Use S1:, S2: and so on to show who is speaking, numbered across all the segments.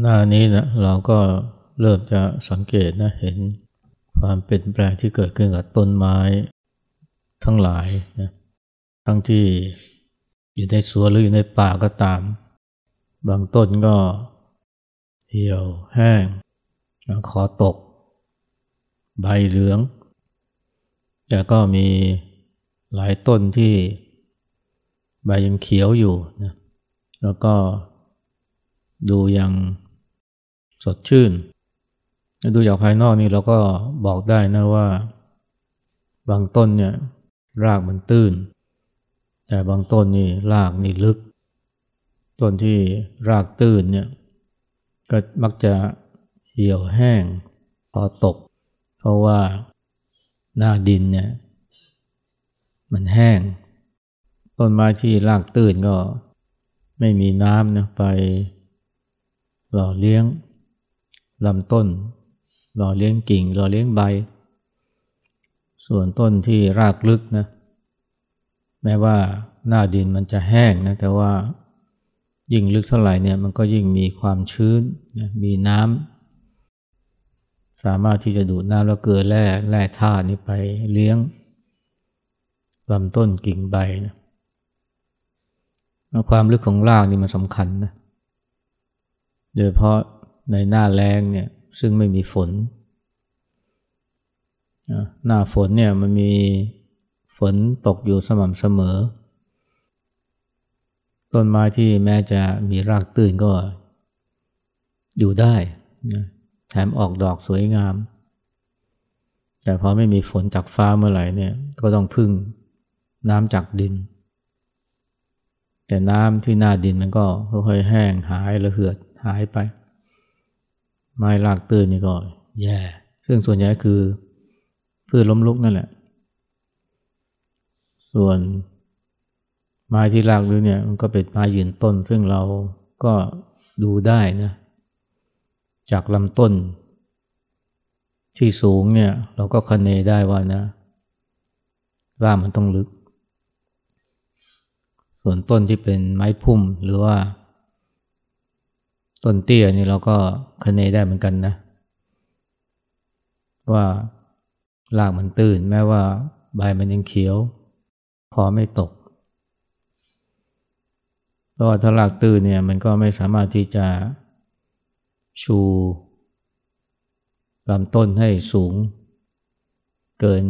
S1: หน้านี้นะเราก็เริ่มจะสังเกตนะเห็นความเปลี่ยนแปลงที่เกิดขึ้นกับต้นไม้ทั้งหลายนะทั้งที่อยู่ในสวนหรืออยู่ในป่าก็ตาม บางต้นก็เหี่ยวแห้งคอตก ใบเหลือง แต่ก็มีหลายต้นที่ใบยังเขียวอยู่นะแล้วก็ดูยัง สดชื่น ดูจากภายนอกนี่เราก็บอกได้นะว่า บางต้นเนี่ยรากมันตื้น แต่บางต้นนี่รากนี่ลึก ต้นที่รากตื้นเนี่ยก็มักจะเหี่ยวแห้งพอตก เพราะว่าหน้าดินเนี่ยมันแห้ง ต้นไม้ที่รากตื้นก็ไม่มีน้ำนะไปหล่อเลี้ยง ลำต้น หล่อเลี้ยงกิ่ง หล่อเลี้ยงใบ ส่วนต้นที่รากลึกนะ แม้ว่าหน้าดินมันจะแห้งนะ แต่ว่ายิ่งลึกเท่าไหร่เนี่ย มันก็ยิ่งมีความชื้นนะมีน้ำ สามารถที่จะดูดน้ำแล้วเกลือแร่ แร่ธาตุนี้ไปเลี้ยงลำต้นกิ่งใบนะความลึกของรากนี่มันสำคัญนะโดยเพราะ ในหน้าแรงเนี่ยซึ่งไม่มีฝน หน้าฝนเนี่ยมันมีฝนตกอยู่สม่ำเสมอ ต้นไม้ที่แม้จะมีรากตื้นก็อยู่ได้ แถมออกดอกสวยงาม แต่พอไม่มีฝนจากฟ้าเมื่อไหร่เนี่ยก็ต้องพึ่งน้ำจากดิน แต่น้ำที่หน้าดินมันก็ค่อยๆแห้งหายระเหือดหายไป ไม้รากตื้นนี่ก็แย่ ซึ่งส่วนใหญ่คือพืชล้มลุกนั่นแหละ ส่วนไม้ที่รากลึกเนี่ยมันก็เป็นไม้ยืนต้น ซึ่งเราก็ดูได้นะ จากลำต้น ที่สูงเนี่ยเราก็คเนได้ว่านะรากมันต้องลึก ส่วนต้นที่เป็นไม้พุ่มหรือว่า ต้นเตี้ยนี่เราก็คะเนได้เหมือนกันนะ ว่ารากมันตื่นแม้ว่าใบมันยังเขียว คอไม่ตก เพราะว่าถ้ารากตื่นเนี่ยมันก็ไม่สามารถที่จะชูลำต้นให้สูงเกิน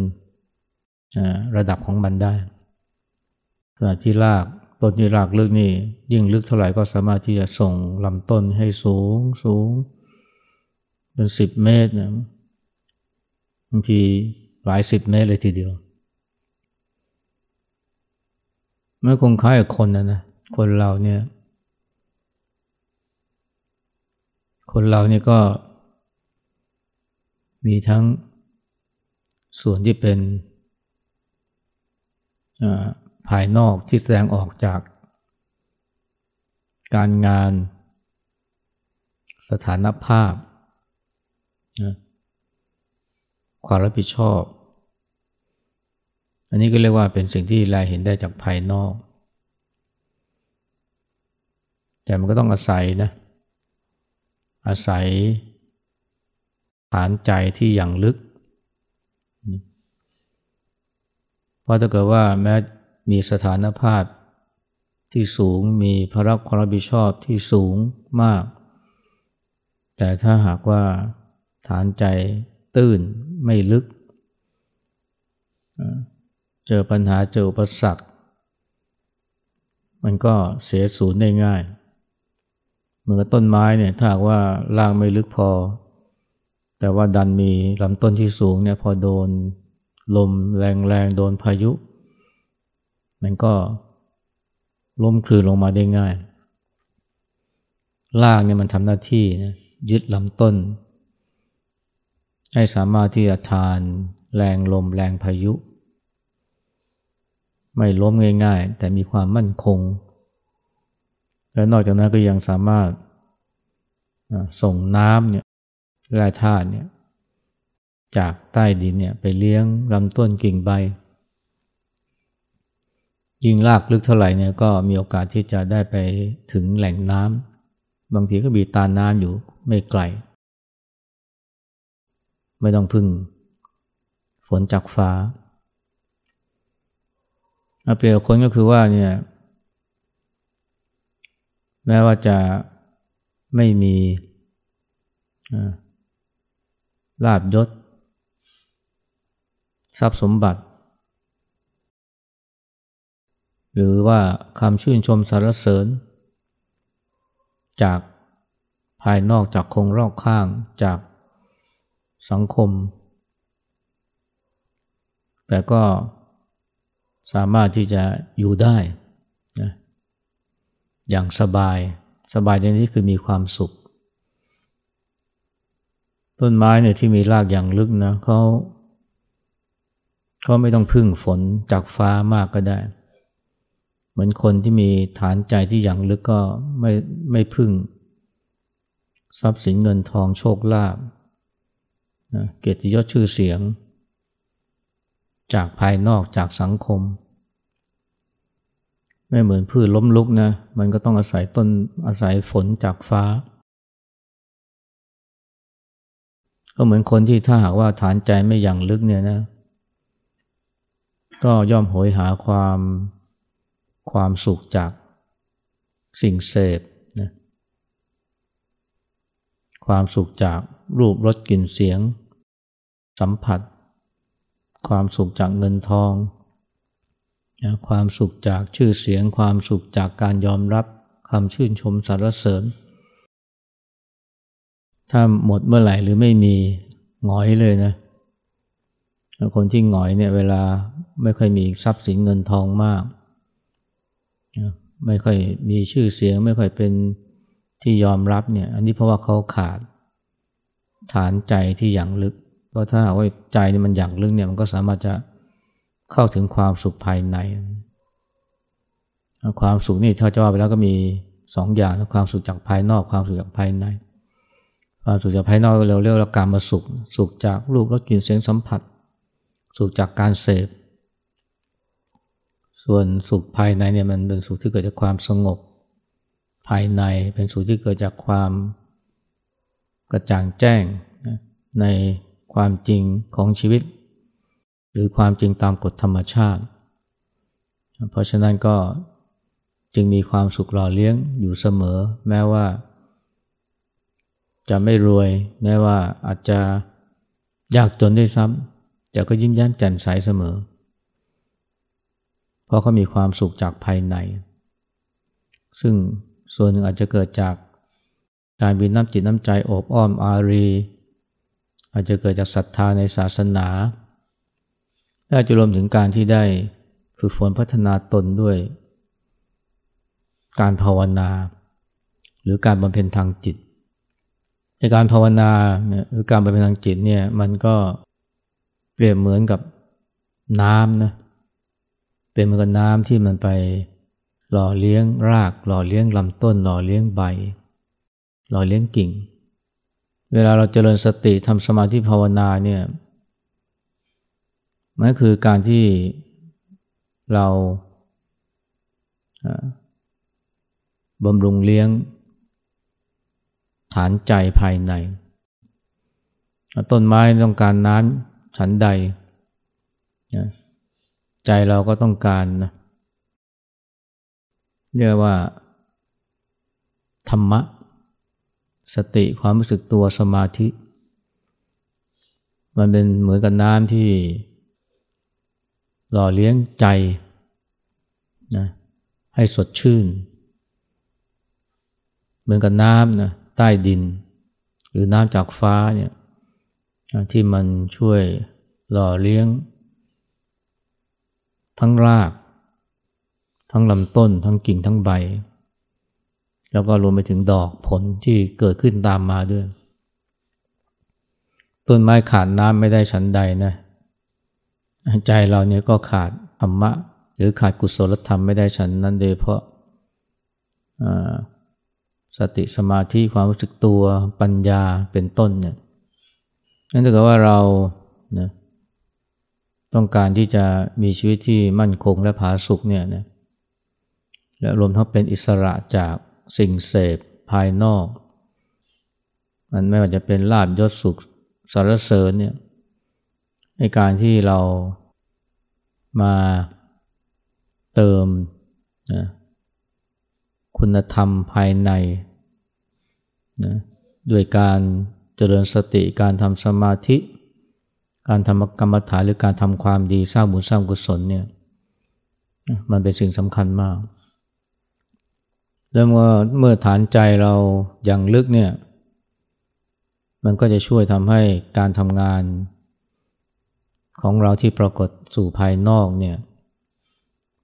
S1: ระดับของมันได้ขณะที่ราก ต้นที่รากลึกนี่ยิ่งลึกเท่าไหร่ก็สามารถที่จะส่งลำต้นให้สูงสูงเป็นสิบเมตรนะบางทีหลายสิบเมตรเลยทีเดียวเมื่อคงคล้ายกับคนนะนะคนเราเนี่ย คนเราเนี่ยก็ มีทั้งส่วนที่เป็น ภายนอกที่แสดงออกจาก การงาน สถานภาพนะความรับผิดชอบ อันนี้ก็เรียกว่าเป็นสิ่งที่แลเห็นได้จากภายนอก แต่มันก็ต้องอาศัยนะ อาศัยฐานใจที่อย่างลึก เพราะถ้าเกิดว่าแม้ มีสถานภาพที่สูงมีภาระความรับผิดชอบที่สูงมาก แต่ถ้าหากว่าฐานใจตื้นไม่ลึก เจอปัญหาเจออุปสรรค มันก็เสียศูนย์ได้ง่ายเหมือนต้นไม้เนี่ยถ้าหากว่าล่างไม่ลึกพอ แต่ว่าดันมีลำต้นที่สูงเนี่ยพอโดนลมแรงๆ โดนพายุ มันก็ล้มคลืนลงมาได้ง่ายรากเนี่ยมันทำหน้าที่นะยึดลำต้น ให้สามารถที่จะทานแรงลมแรงพายุ ไม่ล้มง่ายๆ แต่มีความมั่นคง และนอกจากนั้นก็ยังสามารถส่งน้ำเนี่ยแร่ธาตุเนี่ยจากใต้ดินเนี่ยไปเลี้ยงลำต้นกิ่งใบ ยิ่งลากลึกเท่าไหร่เนี่ยก็มีโอกาสที่จะได้ไปถึงแหล่งน้บางทีก็มีตาน้ำอยู่ไม่ไกล ไม่ต้องพึ่ง ฝนจากฟ้าเปรียบคนก็คือว่าเนี่ยแม้ว่าจะไม่มีลาบยศ ทรัพย์สมบัติ หรือว่าคำชื่นชมสรรเสริญ จากภายนอกจากคงรอบข้างจากสังคม แต่ก็สามารถที่จะอยู่ได้นะอย่างสบายสบายในที่คือมีความสุข ต้นไม้เนี่ยที่มีรากอย่างลึกนะเขาเขาไม่ต้องพึ่งฝนจากฟ้ามากก็ได้ มือนคนที่มีฐานใจที่อย่างลึกก็ไม่ไม่พึ่ง ทรัพย์สินเงินทองโชคลาภนะเกียรติยศชื่อเสียง จากภายนอกจากสังคม ไม่เหมือนพืชล้มลุกนะ มันก็ต้องอาศัยต้นอาศัยฝนจากฟ้า ก็เหมือนคนที่ถ้าหากว่าฐานใจไม่อย่างลึกเนี่ยนะ ก็ย่อมโหยหาความ ความสุขจากสิ่งเสพนะความสุขจากรูปรสกลิ่นเสียง สัมผัส ความสุขจากเงินทองนะความสุขจากชื่อเสียง ความสุขจากการยอมรับคำชื่นชมสรรเสริญ ถ้าหมดเมื่อไหร่หรือไม่มีหงอยเลยนะคนที่หงอยเนี่ยเวลาไม่ค่อยมีทรัพย์สินเงินทองมาก ไม่ค่อยมีชื่อเสียง ไม่ค่อยเป็นที่ยอมรับเนี่ย อันนี้เพราะว่าเขาขาด ฐานใจที่อย่างลึก เพราะถ้าว่าใจนี่มันอย่างลึกเนี่ยมันก็สามารถจะเข้าถึงความสุขภายใน ความสุขนี่ถ้าจะว่าไปแล้วก็มีสองอย่างความสุขจากภายนอกความสุขจากภายใน ความสุขจากภายนอกเราเรียกว่าการมาสุข สุขจากรูปรสกลิ่นเสียงสัมผัส สุขจากการเสพ ส่วนสุขภายในเนี่ยมันเป็นสุขที่เกิดจากความสงบ ภายในเป็นสุขที่เกิดจากความกระจ่างแจ้งในความจริงของชีวิต หรือความจริงตามกฎธรรมชาติ เพราะฉะนั้นก็จึงมีความสุขหล่อเลี้ยงอยู่เสมอ แม้ว่า จะไม่รวย แม้ว่าอาจจะยากจนด้วยซ้ำแต่ก็ยิ้มแย้มแจ่มใสเสมอเพราะเขามีความสุขจากภายใน ซึ่งส่วนหนึ่งอาจจะเกิดจากการมีน้ำจิตน้ำใจโอบอ้อมอารี อาจจะเกิดจากศรัทธาในศาสนาและจะรวมถึงการที่ได้ฝึกฝนพัฒนาตนด้วย การภาวนา หรือการบำเพ็ญทางจิต ในการภาวนาเนี่ยหรือการบำเพ็ญทางจิตเนี่ยมันก็เปรียบเหมือนกับน้ำนะ เป็นเหมือนกับน้ำที่มันไปหล่อเลี้ยงราก หล่อเลี้ยงลำต้น หล่อเลี้ยงใบ หล่อเลี้ยงกิ่ง เวลาเราเจริญสติทำสมาธิภาวนาเนี่ยมันคือการที่เราบำรุงเลี้ยง ฐานใจภายใน ต้นไม้ต้องการน้ำฉันใด ใจเราก็ต้องการนะเรียกว่า ธรรมะ สติความรู้สึกตัวสมาธิ มันเป็นเหมือนกับน้ำที่ หล่อเลี้ยงใจนะให้สดชื่น เหมือนกับน้ำนะใต้ดิน หรือน้ำจากฟ้าเนี่ยที่มันช่วยหล่อเลี้ยง ทั้งราก ทั้งลำต้น ทั้งกิ่งทั้งใบ แล้วก็รวมไปถึงดอกผลที่เกิดขึ้นตามมาด้วย ต้นไม้ขาดน้ำไม่ได้ฉันใดนะใจเราเนี่ยก็ขาดธรรมะ หรือขาดกุศลธรรมไม่ได้ฉันนั้นโดยเพราะสติสมาธิความรู้สึกตัวปัญญาเป็นต้นเนี่ยนั่นถ้าเกิดว่าเรานะ ต้องการที่จะมีชีวิตที่มั่นคงและผาสุกเนี่ยนะและรวมทั้งเป็นอิสระจากสิ่งเสพภายนอก มันไม่ว่าจะเป็นลาบยศสุขสารเสริญเนี่ยในการที่เรามาเติมนะคุณธรรมภายในนะด้วยการเจริญสติการทำสมาธิ การทำกรรมฐานหรือการทำความดีสร้างบุญสร้างกุศลเนี่ยมันเป็นสิ่งสำคัญมาก แล้วเมื่อเมื่อฐานใจเราอย่างลึกเนี่ยมันก็จะช่วยทำให้การทำงานของเราที่ปรากฏสู่ภายนอกเนี่ย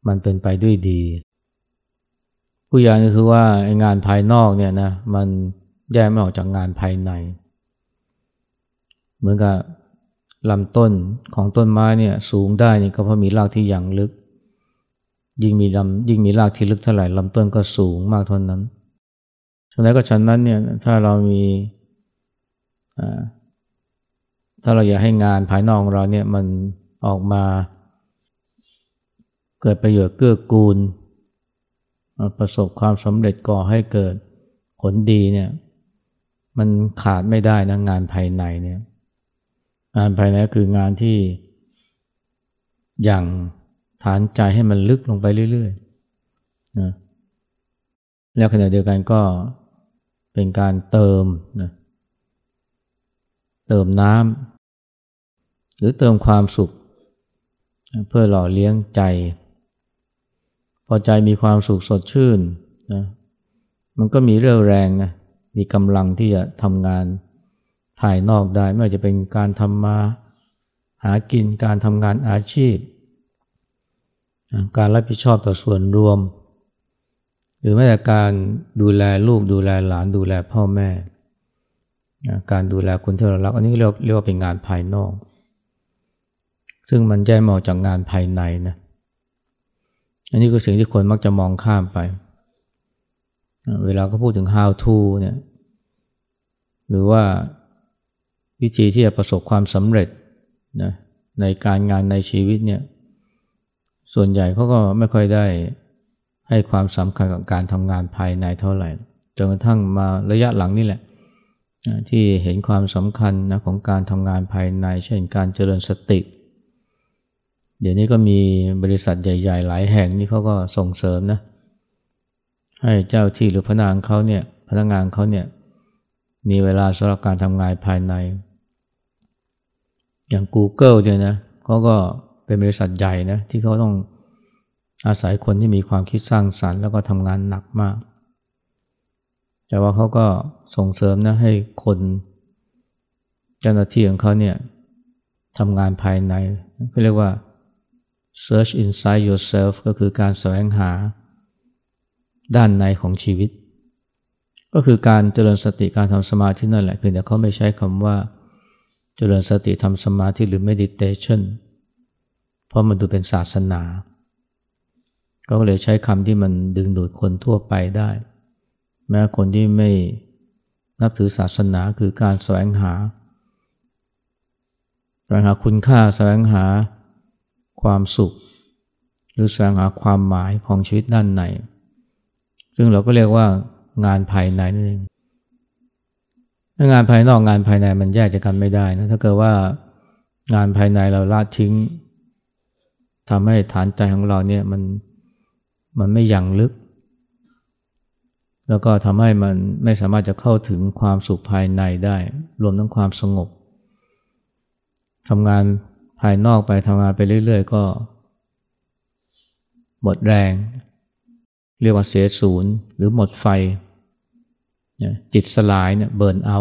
S1: มันเป็นไปด้วยดี ผู้อยางก็คือว่างานภายนอกเนี่ยนะมันแยกไม่ออกจากงานภายใน เหมือนกับ ลำต้นของต้นไม้เนี่ยสูงได้นี่ก็เพราะมีรากที่ย่งลึก ยิ่งมีลำยิ่งมีรากที่ลึกเท่าไหร่ลำต้นก็สูงมากเท่านั้นฉะนั้นก็ฉันนั้นเนี่ยถ้าเรามีถ้าเราอยากให้งานภายนอกของเราเนี่ยมันออกมาเกิดประโยชน์เกื้อกูล ประสบความสำเร็จก่อให้เกิดผลดีเนี่ยมันขาดไม่ได้นะงานภายในเนี่ย งานภายในคืองานที่อย่างฐานใจให้มันลึกลงไปเรื่อยๆนะแล้วขณะเดียวกันก็เป็นการเติมนะเติมน้ำหรือเติมความสุข เพื่อหล่อเลี้ยงใจ พอใจมีความสุขสดชื่นนะมันก็มีเรี่ยวแรงนะมีกำลังที่จะทำงาน ภายนอกได้ ไม่ว่าจะเป็นการทำมาหากินการทำงานอาชีพ การรับผิดชอบต่อส่วนรวม หรือแม้แต่การดูแลลูกดูแลหลานดูแลพ่อแม่ การดูแลคนที่เรารักอันนี้เรียกเรียกว่าเป็นงานภายนอก ซึ่งมันแยกมาจากงานภายในนะ อันนี้คือสิ่งที่คนมักจะมองข้ามไป เวลาเขาพูดถึง how to เนี่ยหรือว่า วิธีที่จะประสบความสำเร็จนะในการงานในชีวิตเนี่ยส่วนใหญ่เขาก็ไม่ค่อยได้ให้ความสำคัญกับการทำงานภายในเท่าไหร่จนกระทั่งมาระยะหลังนี่แหละ ที่เห็นความสำคัญนะของการทำงานภายใน เช่นการเจริญสติ เดี๋ยวนี้ก็มีบริษัทใหญ่ ๆ หลายแห่งนี่เขาก็ส่งเสริมนะให้เจ้าที่หรือพนักงานเขาเนี่ยพนักงานเขาเนี่ย มีเวลาสำหรับการทำงานภายใน อย่าง Google เนี่ยนะเขาก็เป็นบริษัทใหญ่นะที่เขาต้องอาศัยคนที่มีความคิดสร้างสารรค์ แล้วก็ทำงานหนักมาก แต่ว่าเขาก็ส่งเสริมนะให้คนเจ้าหน้าที่ของเขาเนี่ยทำงานภายในเขาเรียกว่า search inside yourself ก็คือการแสวงหาด้านในของชีวิต ก็คือการเจริญสติการทำสมาธินั่นแหละเพียงแต่เขาไม่ใช้คำว่า เจริญสติทำสมาธิหรือ meditation เพราะมันดูเป็นศาสนาก็เลยใช้คำที่มันดึงดูดคนทั่วไปได้ แม้คนที่ไม่นับถือศาสนาคือการแสวงหาแสวงหาคุณค่าแสวงหาความสุข หรือแสวงหาความหมายของชีวิตด้านใน ซึ่งเราก็เรียกว่า งานภายในนั่นเองงานภายนอกงานภายในมันแยกจากกันไม่ได้นะถ้าเกิดว่างานภายในเราละทิ้งทำให้ฐานใจของเราเนี่ยมันมันไม่ยั่งลึก แล้วก็ทำให้มันไม่สามารถจะเข้าถึงความสุขภายในได้ รวมทั้งความสงบทำงานภายนอกไปทำงานไปเรื่อย ๆ ก็ หมดแรง เรียกว่าเสียศูนย์หรือหมดไฟ จิตสลายเนี่ยเบิร์นเอา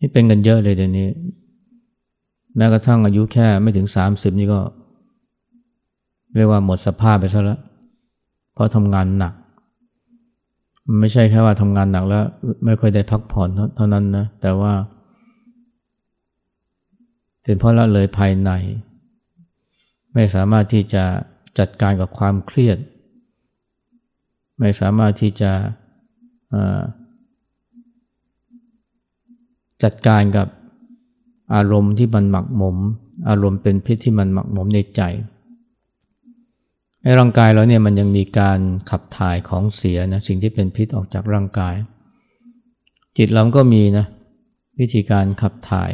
S1: นี่เป็นกันเยอะเลยเดี๋ยวนี้ แม้กระทั่งอายุแค่ไม่ถึงสามสิบนี่ก็ เรียกว่าหมดสภาพไปซะแล้ว เพราะทำงานหนัก ไม่ใช่แค่ว่าทำงานหนักแล้ว ไม่ค่อยได้พักผ่อนเท่านั้นนะ แต่ว่าเป็นเพราะละเลยภายใน ไม่สามารถที่จะจัดการกับความเครียด ไม่สามารถที่จะ จัดการกับอารมณ์ที่มันหมักหมม อารมณ์เป็นพิษที่มันหมักหมมในใจให้ร่างกายเราเนี่ยมันยังมีการขับถ่ายของเสียนะสิ่งที่เป็นพิษออกจากร่างกาย จิตเราก็มีนะวิธีการขับถ่าย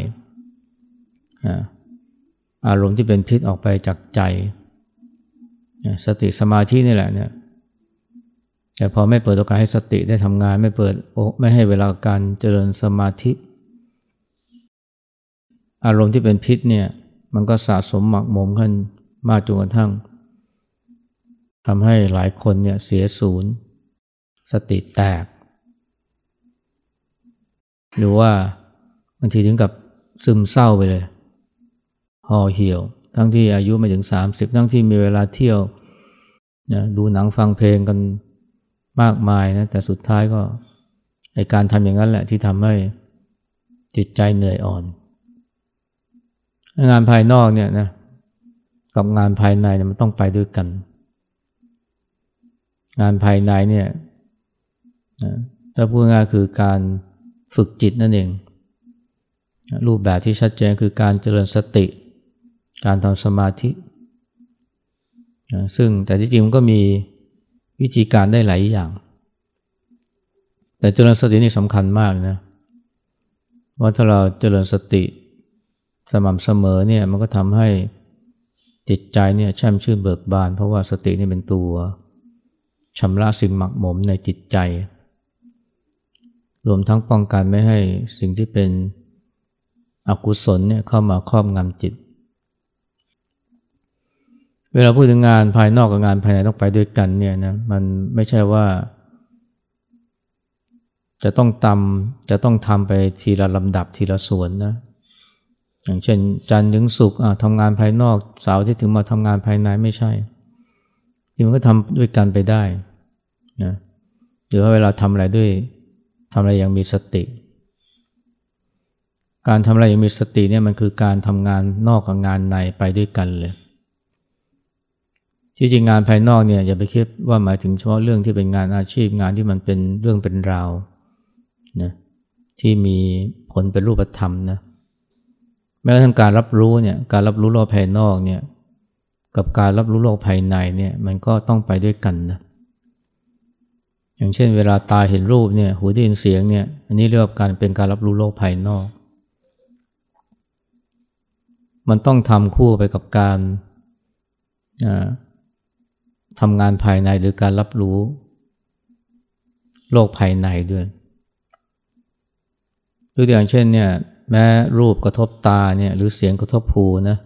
S1: อารมณ์ที่เป็นพิษออกไปจากใจ สติสมาธินี่แหละเนี่ย แต่พอไม่เปิดโอกาสให้สติได้ทำงานไม่เปิดไม่ให้เวลาการเจริญสมาธิ อารมณ์ที่เป็นพิษเนี่ยมันก็สะสมหมักหมมขึ้นมากจนกระทั่งทำให้หลายคนเนี่ยเสียศูนย์ สติแตก หรือว่าบางทีถึงกับซึมเศร้าไปเลยห่อเหี่ยว ทั้งที่อายุไม่ถึง 30 ทั้งที่มีเวลาเที่ยวนะดูหนังฟังเพลงกัน มากมายนะแต่สุดท้ายก็ไอการทำอย่างนั้นแหละที่ทำให้จิตใจเหนื่อยอ่อน งานภายนอกเนี่ยนะกับงานภายในเนี่ยมันต้องไปด้วยกัน งานภายในเนี่ยถ้าพูดง่ายคือการฝึกจิตนั่นเอง รูปแบบที่ชัดเจนคือการเจริญสติ การทำสมาธิ ซึ่งแต่ที่จริงมันก็มี วิธีการได้หลายอย่าง แต่เจริญสตินี่สำคัญมากนะว่าถ้าเราเจริญสติสม่ำเสมอเนี่ยมันก็ทำให้จิตใจเนี่ยแช่มชื่นเบิกบาน เพราะว่าสตินี่เป็นตัวชำระสิ่งหมักหมมในจิตใจ รวมทั้งป้องกันไม่ให้สิ่งที่เป็นอกุศลเนี่ยเข้ามาครอบงำจิต เวลาพูดถึงงานภายนอกกับงานภายในต้องไปด้วยกันเนี่ยนะมันไม่ใช่ว่า จะต้องทำจะต้องทำไปทีละลำดับทีละส่วนนะอย่างเช่น จันทร์ถึงศุกร์ทำงานภายนอกเสาร์ที่ถึงมาทำงานภายในไม่ใช่ที่มันก็ทำด้วยกันไปได้นะหรือว่าเวลาทำอะไรด้วยทำอะไรอย่างมีสติ การทำอะไรอย่างมีสติเนี่ยมันคือการทำงานนอกกับงานในไปด้วยกันเลย ที่จริงงานภายนอกเนี่ยอย่าไปคิดว่าหมายถึงเฉพาะเรื่องที่เป็นงานอาชีพงานที่มันเป็นเรื่องเป็นราวนะที่มีผลเป็นรูปธรรมนะแม้กระทั่งการรับรู้เนี่ยการรับรู้โลกภายนอกเนี่ยกับการรับรู้โลกภายในเนี่ยมันก็ต้องไปด้วยกันนะอย่างเช่น เวลาตาเห็นรูปเนี่ยหูได้ยินเสียงเนี่ยอันนี้เรียกว่าการเป็นการรับรู้โลกภายนอก มันต้องทำคู่ไปกับการ ทำงานภายในหรือการรับรู้ โลกภายในด้วยตัวอย่างเช่นเนี่ยแม้รูปกระทบตาเนี่ยหรือเสียงกระทบหูนะ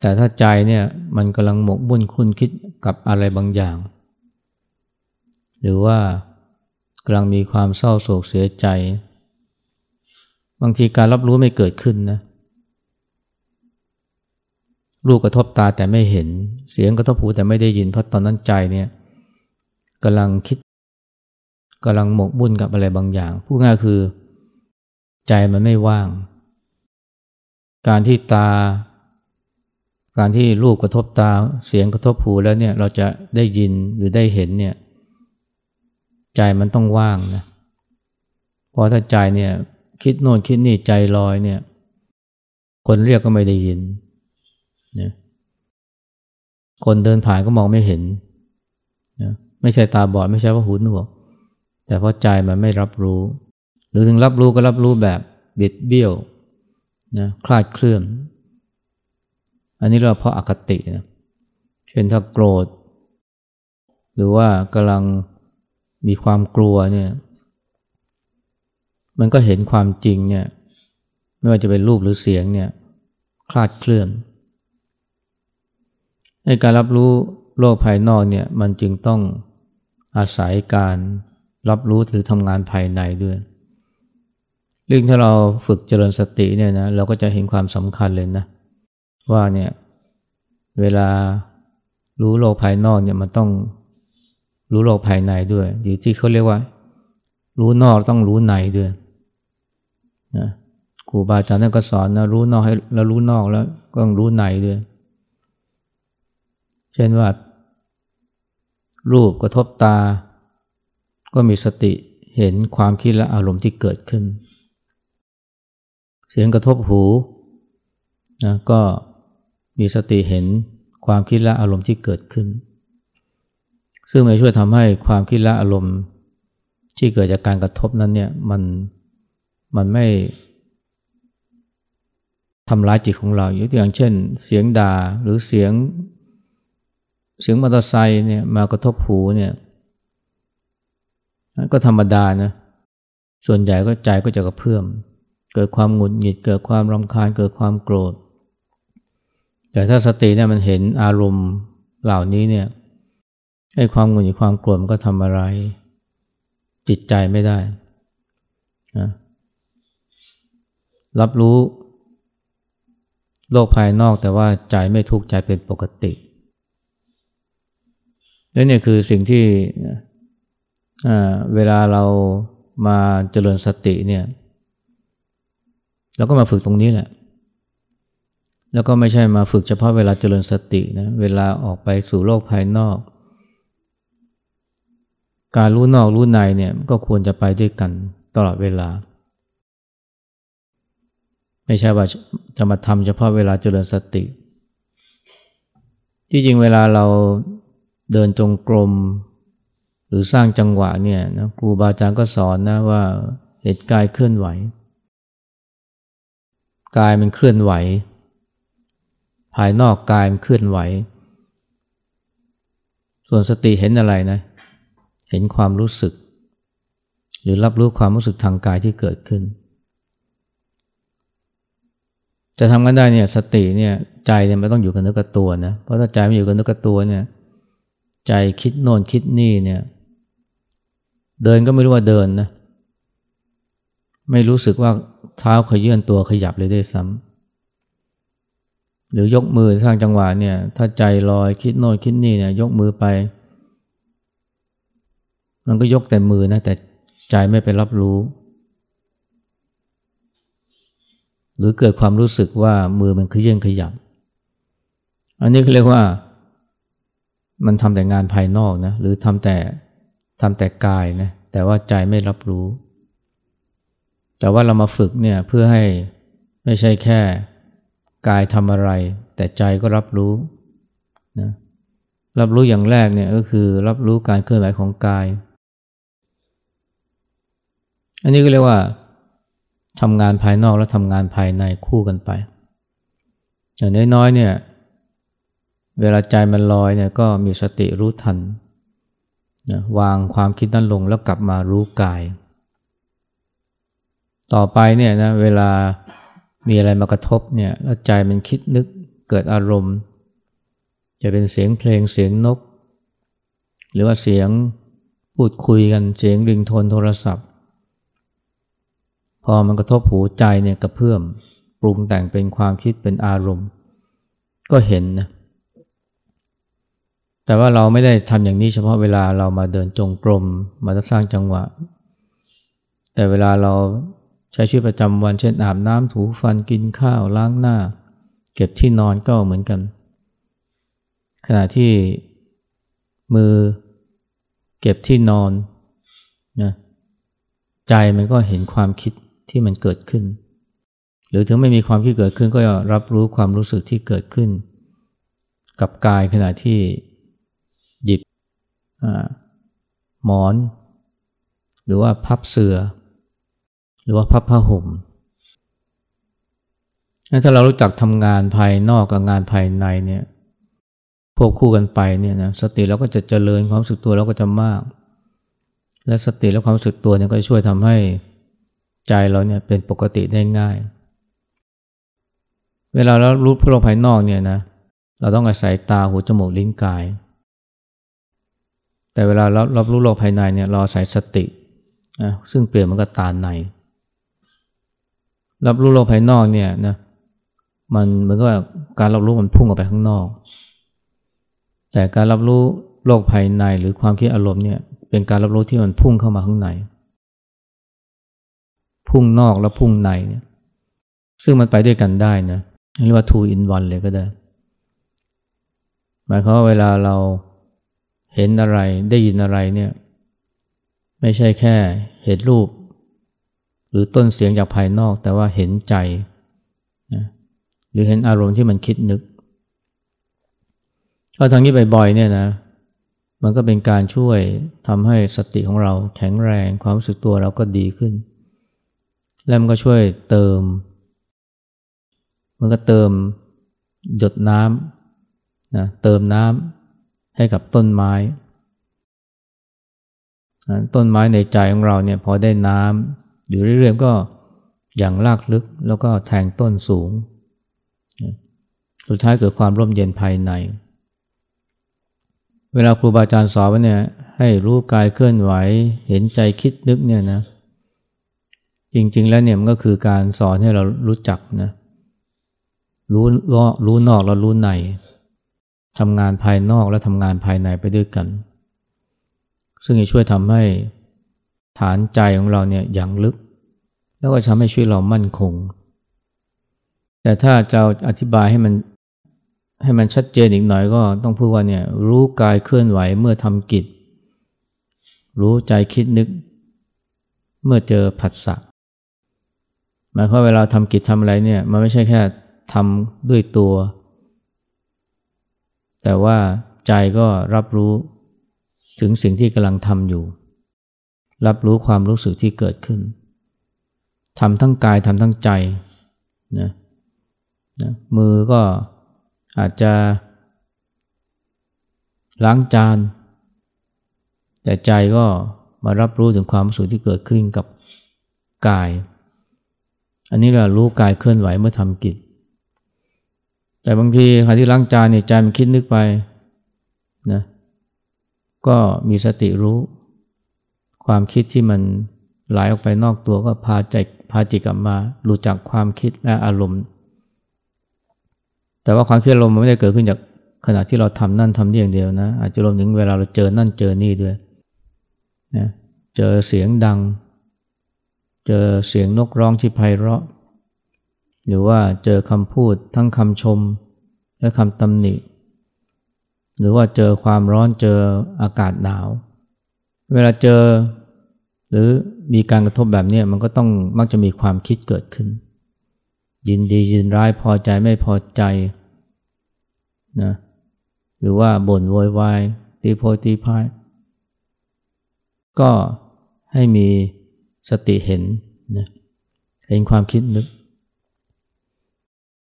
S1: แต่ถ้าใจเนี่ยมันกำลังหมกบุ่นคุ้นคิดกับอะไรบางอย่าง หรือว่ากำลังมีความเศร้าโศกเสียใจ บางทีการรับรู้ไม่เกิดขึ้นนะ รูปกระทบตาแต่ไม่เห็น เสียงกระทบหูแต่ไม่ได้ยิน เพราะตอนนั้นใจเนี่ยกำลังคิดกำลังหมกบุ่นกับอะไรบางอย่าง พูดง่ายคือ ใจมันไม่ว่าง การที่ตา การที่รูปกระทบตา เสียงกระทบหูแล้วเนี่ยเราจะได้ยินหรือได้เห็นเนี่ย ใจมันต้องว่างนะเพราะถ้าใจเนี่ย คิดโน่นคิดนี่ใจลอยเนี่ย คนเรียกก็ไม่ได้ยิน นะคนเดินผ่านก็มองไม่เห็นนะไม่ใช่ตาบอดไม่ใช่ว่าหูหนวก แต่เพราะใจมันไม่รับรู้ หรือถึงรับรู้ก็รับรู้แบบบิดเบี้ยวนะคลาดเคลื่อน อันนี้เรียกว่าเพราะอคตินะเช่นถ้าโกรธ หรือว่ากำลังมีความกลัวเนี่ย มันก็เห็นความจริงเนี่ย ไม่ว่าจะเป็นรูปหรือเสียงเนี่ย คลาดเคลื่อน การรับรู้โลกภายนอกเนี่ยมันจึงต้องอาศัยการรับรู้หรือทำงานภายในด้วยเรื่องถ้าเราฝึกเจริญสติเนี่ยนะเราก็จะเห็นความสำคัญเลยนะ ว่าเนี่ยเวลารู้โลกภายนอกเนี่ยมันต้องรู้โลกภายในด้วยหรือที่เขาเรียกว่า รู้นอกต้องรู้ในด้วยนะครูบาอาจารย์ท่านก็สอนนะรู้นอกให้แล้วรู้นอกแล้วก็ต้องรู้ในด้วย เช่นว่า รูปกระทบตา ก็มีสติเห็นความคิดและอารมณ์ที่เกิดขึ้น เสียงกระทบหูนะก็มีสติเห็นความคิดและอารมณ์ที่เกิดขึ้น ซึ่งมันช่วยทำให้ความคิดและอารมณ์ที่เกิดจากการกระทบนั้นเนี่ยมันมันไม่ทำร้ายจิตของเรายกตัวอย่างเช่น เสียงด่าหรือเสียง เสียงมอเตอร์ไซค์เนี่ยมากระทบหูเนี่ยก็ธรรมดานะ ส่วนใหญ่ก็ใจก็จะกระเพื่อม เกิดความหงุดหงิด เกิดความรำคาญ เกิดความโกรธ แต่ถ้าสติเนี่ยมันเห็นอารมณ์เหล่านี้เนี่ยไอ้ความหงุดหงิดความโกรธมันก็ทำอะไร จิตใจไม่ได้นะรับรู้ โลกภายนอกแต่ว่าใจไม่ทุกข์ใจเป็นปกติ และนี่คือสิ่งที่เวลาเรามาเจริญสติเนี่ยเราก็มาฝึกตรงนี้แหละ แล้วก็ไม่ใช่มาฝึกเฉพาะเวลาเจริญสตินะ เวลาออกไปสู่โลกภายนอก การรู้นอกรู้ในเนี่ยก็ควรจะไปด้วยกันตลอดเวลา ไม่ใช่ว่าจะมาทำเฉพาะเวลาเจริญสติ ที่จริงเวลาเรา เดินจงกรม หรือสร้างจังหวะเนี่ยนะครูบาอาจารย์ก็สอนนะว่าเหตุกายเคลื่อนไหว กายมันเคลื่อนไหว ภายนอกกายมันเคลื่อนไหว ส่วนสติเห็นอะไรนะ เห็นความรู้สึก หรือรับรู้ความรู้สึกทางกายที่เกิดขึ้นจะทำกันได้เนี่ยสติเนี่ยใจเนี่ยไม่ต้องอยู่กับเนื้อกับตัวนะเพราะถ้าใจไม่อยู่กับเนื้อกับตัวเนี่ย ใจคิดโน่นคิดนี่เนี่ย เดินก็ไม่รู้ว่าเดินนะ ไม่รู้สึกว่าเท้าขยื่นตัวขยับเลยได้ซ้ำหรือยกมือสร้างจังหวะเนี่ย ถ้าใจลอยคิดโน่นคิดนี่เนี่ย ยกมือไป มันก็ยกแต่มือนะ แต่ใจไม่ไปรับรู้ หรือเกิดความรู้สึกว่ามือมันขยื่นขยับ อันนี้เขาเรียกว่า มันทำแต่งานภายนอกนะหรือทำแต่ทำแต่กายนะแต่ว่าใจไม่รับรู้ แต่ว่าเรามาฝึกเนี่ยเพื่อให้ไม่ใช่แค่กายทำอะไร แต่ใจก็รับรู้นะรับรู้อย่างแรกเนี่ยก็คือรับรู้การเคลื่อนไหวของกาย อันนี้ก็เรียกว่าทำงานภายนอกและทำงานภายในคู่กันไป อย่างน้อยๆเนี่ย เวลาใจมันลอยเนี่ยก็มีสติรู้ทันนะวางความคิดนั้นลงแล้วกลับมารู้กาย ต่อไปเนี่ยนะเวลามีอะไรมากระทบเนี่ยแล้วใจมันคิดนึกเกิดอารมณ์ จะเป็นเสียงเพลงเสียงนก หรือว่าเสียงพูดคุยกันเสียงริงโทนโทรศัพท์ พอมันกระทบหูใจเนี่ยกระเพื่อมปรุงแต่งเป็นความคิดเป็นอารมณ์ ก็เห็นนะ แต่ว่าเราไม่ได้ทำอย่างนี้เฉพาะเวลาเรามาเดินจงกรมมาสร้างจังหวะ แต่เวลาเราใช้ชีวิตประจำวันเช่นอาบน้ำถูฟันกินข้าวล้างหน้า เก็บที่นอนก็เหมือนกัน ขณะที่มือเก็บที่นอนนะใจมันก็เห็นความคิดที่มันเกิดขึ้น หรือถึงไม่มีความคิดเกิดขึ้นก็รับรู้ความรู้สึกที่เกิดขึ้น กับกายขณะที่ หมอน หรือว่าพับเสือ หรือว่าพับผ้าห่มถ้าเรารู้จักทำงานภายนอกกับงานภายในเนี่ยควบคู่กันไปเนี่ยนะสติเราก็จะเจริญความสึกตัวเราก็จะมาก และสติและความสึกตัวเนี่ยก็ช่วยทำให้ใจเราเนี่ยเป็นปกติได้ง่าย เวลาเรารู้ผู้ลงภายนอกเนี่ยนะเราต้องอาศัยตาหูจมูกลิ้นกาย แต่เวลาเรารับรู้โลกภายในเนี่ยเราอาศัยสตินะซึ่งเปลี่ยนมันก็ตาใน รับรู้โลกภายนอกเนี่ยนะมันเหมือนกับการรับรู้มันพุ่งออกไปข้างนอก แต่การรับรู้โลกภายในหรือความคิดอารมณ์เนี่ยเป็นการรับรู้ที่มันพุ่งเข้ามาข้างใน พุ่งนอกและพุ่งในเนี่ยซึ่งมันไปด้วยกันได้นะเรียกว่า two in one เลยก็ได้ หมายความว่าเวลาเรา เห็นอะไรได้ยินอะไรเนี่ยไม่ใช่แค่เห็นรูป หรือต้นเสียงจากภายนอกแต่ว่าเห็นใจนะหรือเห็นอารมณ์ที่มันคิดนึกถ้าทางนี้บ่อยๆเนี่ยนะมันก็เป็นการช่วยทำให้สติของเราแข็งแรงความรู้สึกตัวเราก็ดีขึ้น แล้วมันก็ช่วยเติม มันก็เติมหยดน้ำนะเติมน้ำ ให้กับต้นไม้ ต้นไม้ในใจของเราเนี่ยพอได้น้ำอยู่เรื่อยๆก็อย่างลากลึกแล้วก็แทงต้นสูง สุดท้ายเกิดความร่มเย็นภายใน เวลาครูบาอาจารย์สอนว่าเนี่ยให้รู้กายเคลื่อนไหวเห็นใจคิดนึกเนี่ยนะจริงๆแล้วเนี่ยมันก็คือการสอนให้เรารู้จักนะรู้รู้นอกแล้วรู้ใน ทำงานภายนอกและทำงานภายในไปด้วยกัน ซึ่งจะช่วยทำให้ฐานใจของเราเนี่ยอย่างลึก แล้วก็ทำให้ชีวิตเรามั่นคง แต่ถ้าจะอธิบายให้มันให้มันชัดเจนอีกหน่อยก็ต้องพูดว่าเนี่ยรู้กายเคลื่อนไหวเมื่อทำกิจ รู้ใจคิดนึก เมื่อเจอผัสสะหมายความเวลาทำกิจทำอะไรเนี่ยมันไม่ใช่แค่ทำด้วยตัว แต่ว่าใจก็รับรู้ถึงสิ่งที่กำลังทำอยู่ รับรู้ความรู้สึกที่เกิดขึ้นทำทั้งกายทำทั้งใจนะนะมือก็อาจจะล้างจาน แต่ใจก็มารับรู้ถึงความรู้สึกที่เกิดขึ้นกับกาย อันนี้เรารู้กายเคลื่อนไหวเมื่อทำกิจ แต่บางทีขณะที่ล้างจานเนี่ยใจมันคิดนึกไปนะก็มีสติรู้ ความคิดที่มันไหลออกไปนอกตัวก็พาใจพาจิตกลับมารู้จักความคิดและอารมณ์ แต่ว่าความคิดอารมณ์มันไม่ได้เกิดขึ้นจากขณะที่เราทำนั่นทำนี่อย่างเดียวนะ อาจจะรวมถึงเวลาเราเจอนั่นเจอนี่ด้วยนะเจอเสียงดัง เจอเสียงนกร้องที่ไพเราะ หรือว่าเจอคำพูดทั้งคำชมและคำตำหนิ หรือว่าเจอความร้อนเจออากาศหนาว เวลาเจอ หรือมีการกระทบแบบนี้มันก็ต้องมักจะมีความคิดเกิดขึ้น ยินดียินร้ายพอใจไม่พอใจนะหรือว่าบ่นโวยวายตีโพตีพาย ก็ให้มีสติเห็นนะเห็นความคิดนึก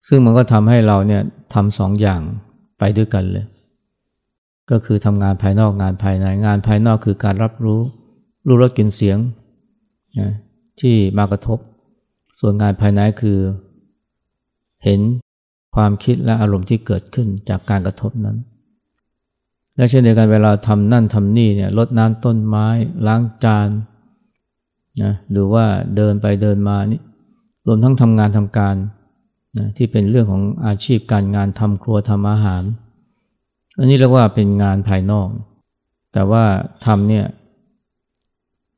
S1: ซึ่งมันก็ทำให้เราเนี่ยทำสองอย่างไปด้วยกันเลย ก็คือทำงานภายนอกงานภายใน งานภายนอกคือการรับรู้ รู้รสกลิ่นเสียงนะที่มากระทบ ส่วนงานภายในคือ เห็นความคิดและอารมณ์ที่เกิดขึ้นจากการกระทบนั้น และเช่นเดียวกันเวลาทำนั่นทำนี่เนี่ยลดน้ำต้นไม้ ล้างจานนะหรือว่าเดินไปเดินมานี่รวมทั้งทำงานทำการ นะที่เป็นเรื่องของอาชีพการงานทำครัวทำอาหาร อันนี้เรียกว่าเป็นงานภายนอก แต่ว่าทำเนี่ย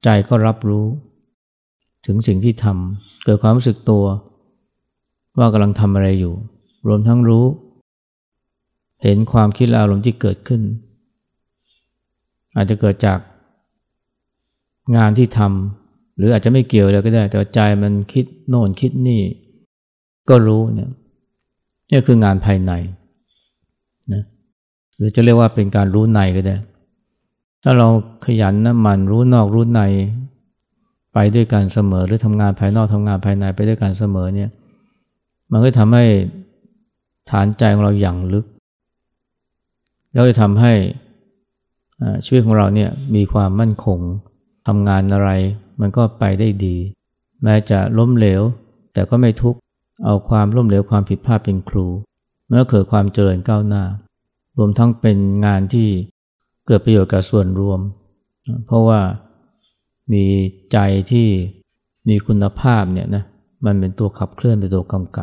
S1: ใจก็รับรู้ ถึงสิ่งที่ทำเกิดความรู้สึกตัว ว่ากำลังทำอะไรอยู่ รวมทั้งรู้ เห็นความคิดและอารมณ์ที่เกิดขึ้น อาจจะเกิดจากงานที่ทำหรืออาจจะไม่เกี่ยวเลยก็ได้ แต่ใจมันคิดโน่นคิดนี่ ก็รู้เนี่ยนี่คืองานภายในนะหรือจะเรียกว่าเป็นการรู้ในก็ได้ ถ้าเราขยันนะมันรู้นอกรู้ในไปด้วยกันเสมอ หรือทำงานภายนอกทำงานภายในไปด้วยกันเสมอเนี่ย มันก็ทำให้ฐานใจของเราอย่างลึก แล้วจะทำให้ชีวิตของเราเนี่ยมีความมั่นคงทำงานอะไร มันก็ไปได้ดี แม้จะล้มเหลว แต่ก็ไม่ทุกข์ เอาความล้มเหลวความผิดพลาดเป็นครูเมื่อเกิดความเจริญก้าวหน้า รวมทั้งเป็นงานที่เกิดประโยชน์กับส่วนรวม เพราะว่ามีใจที่มีคุณภาพเนี่ยนะมันเป็นตัวขับเคลื่อนเป็นตัวกำกับ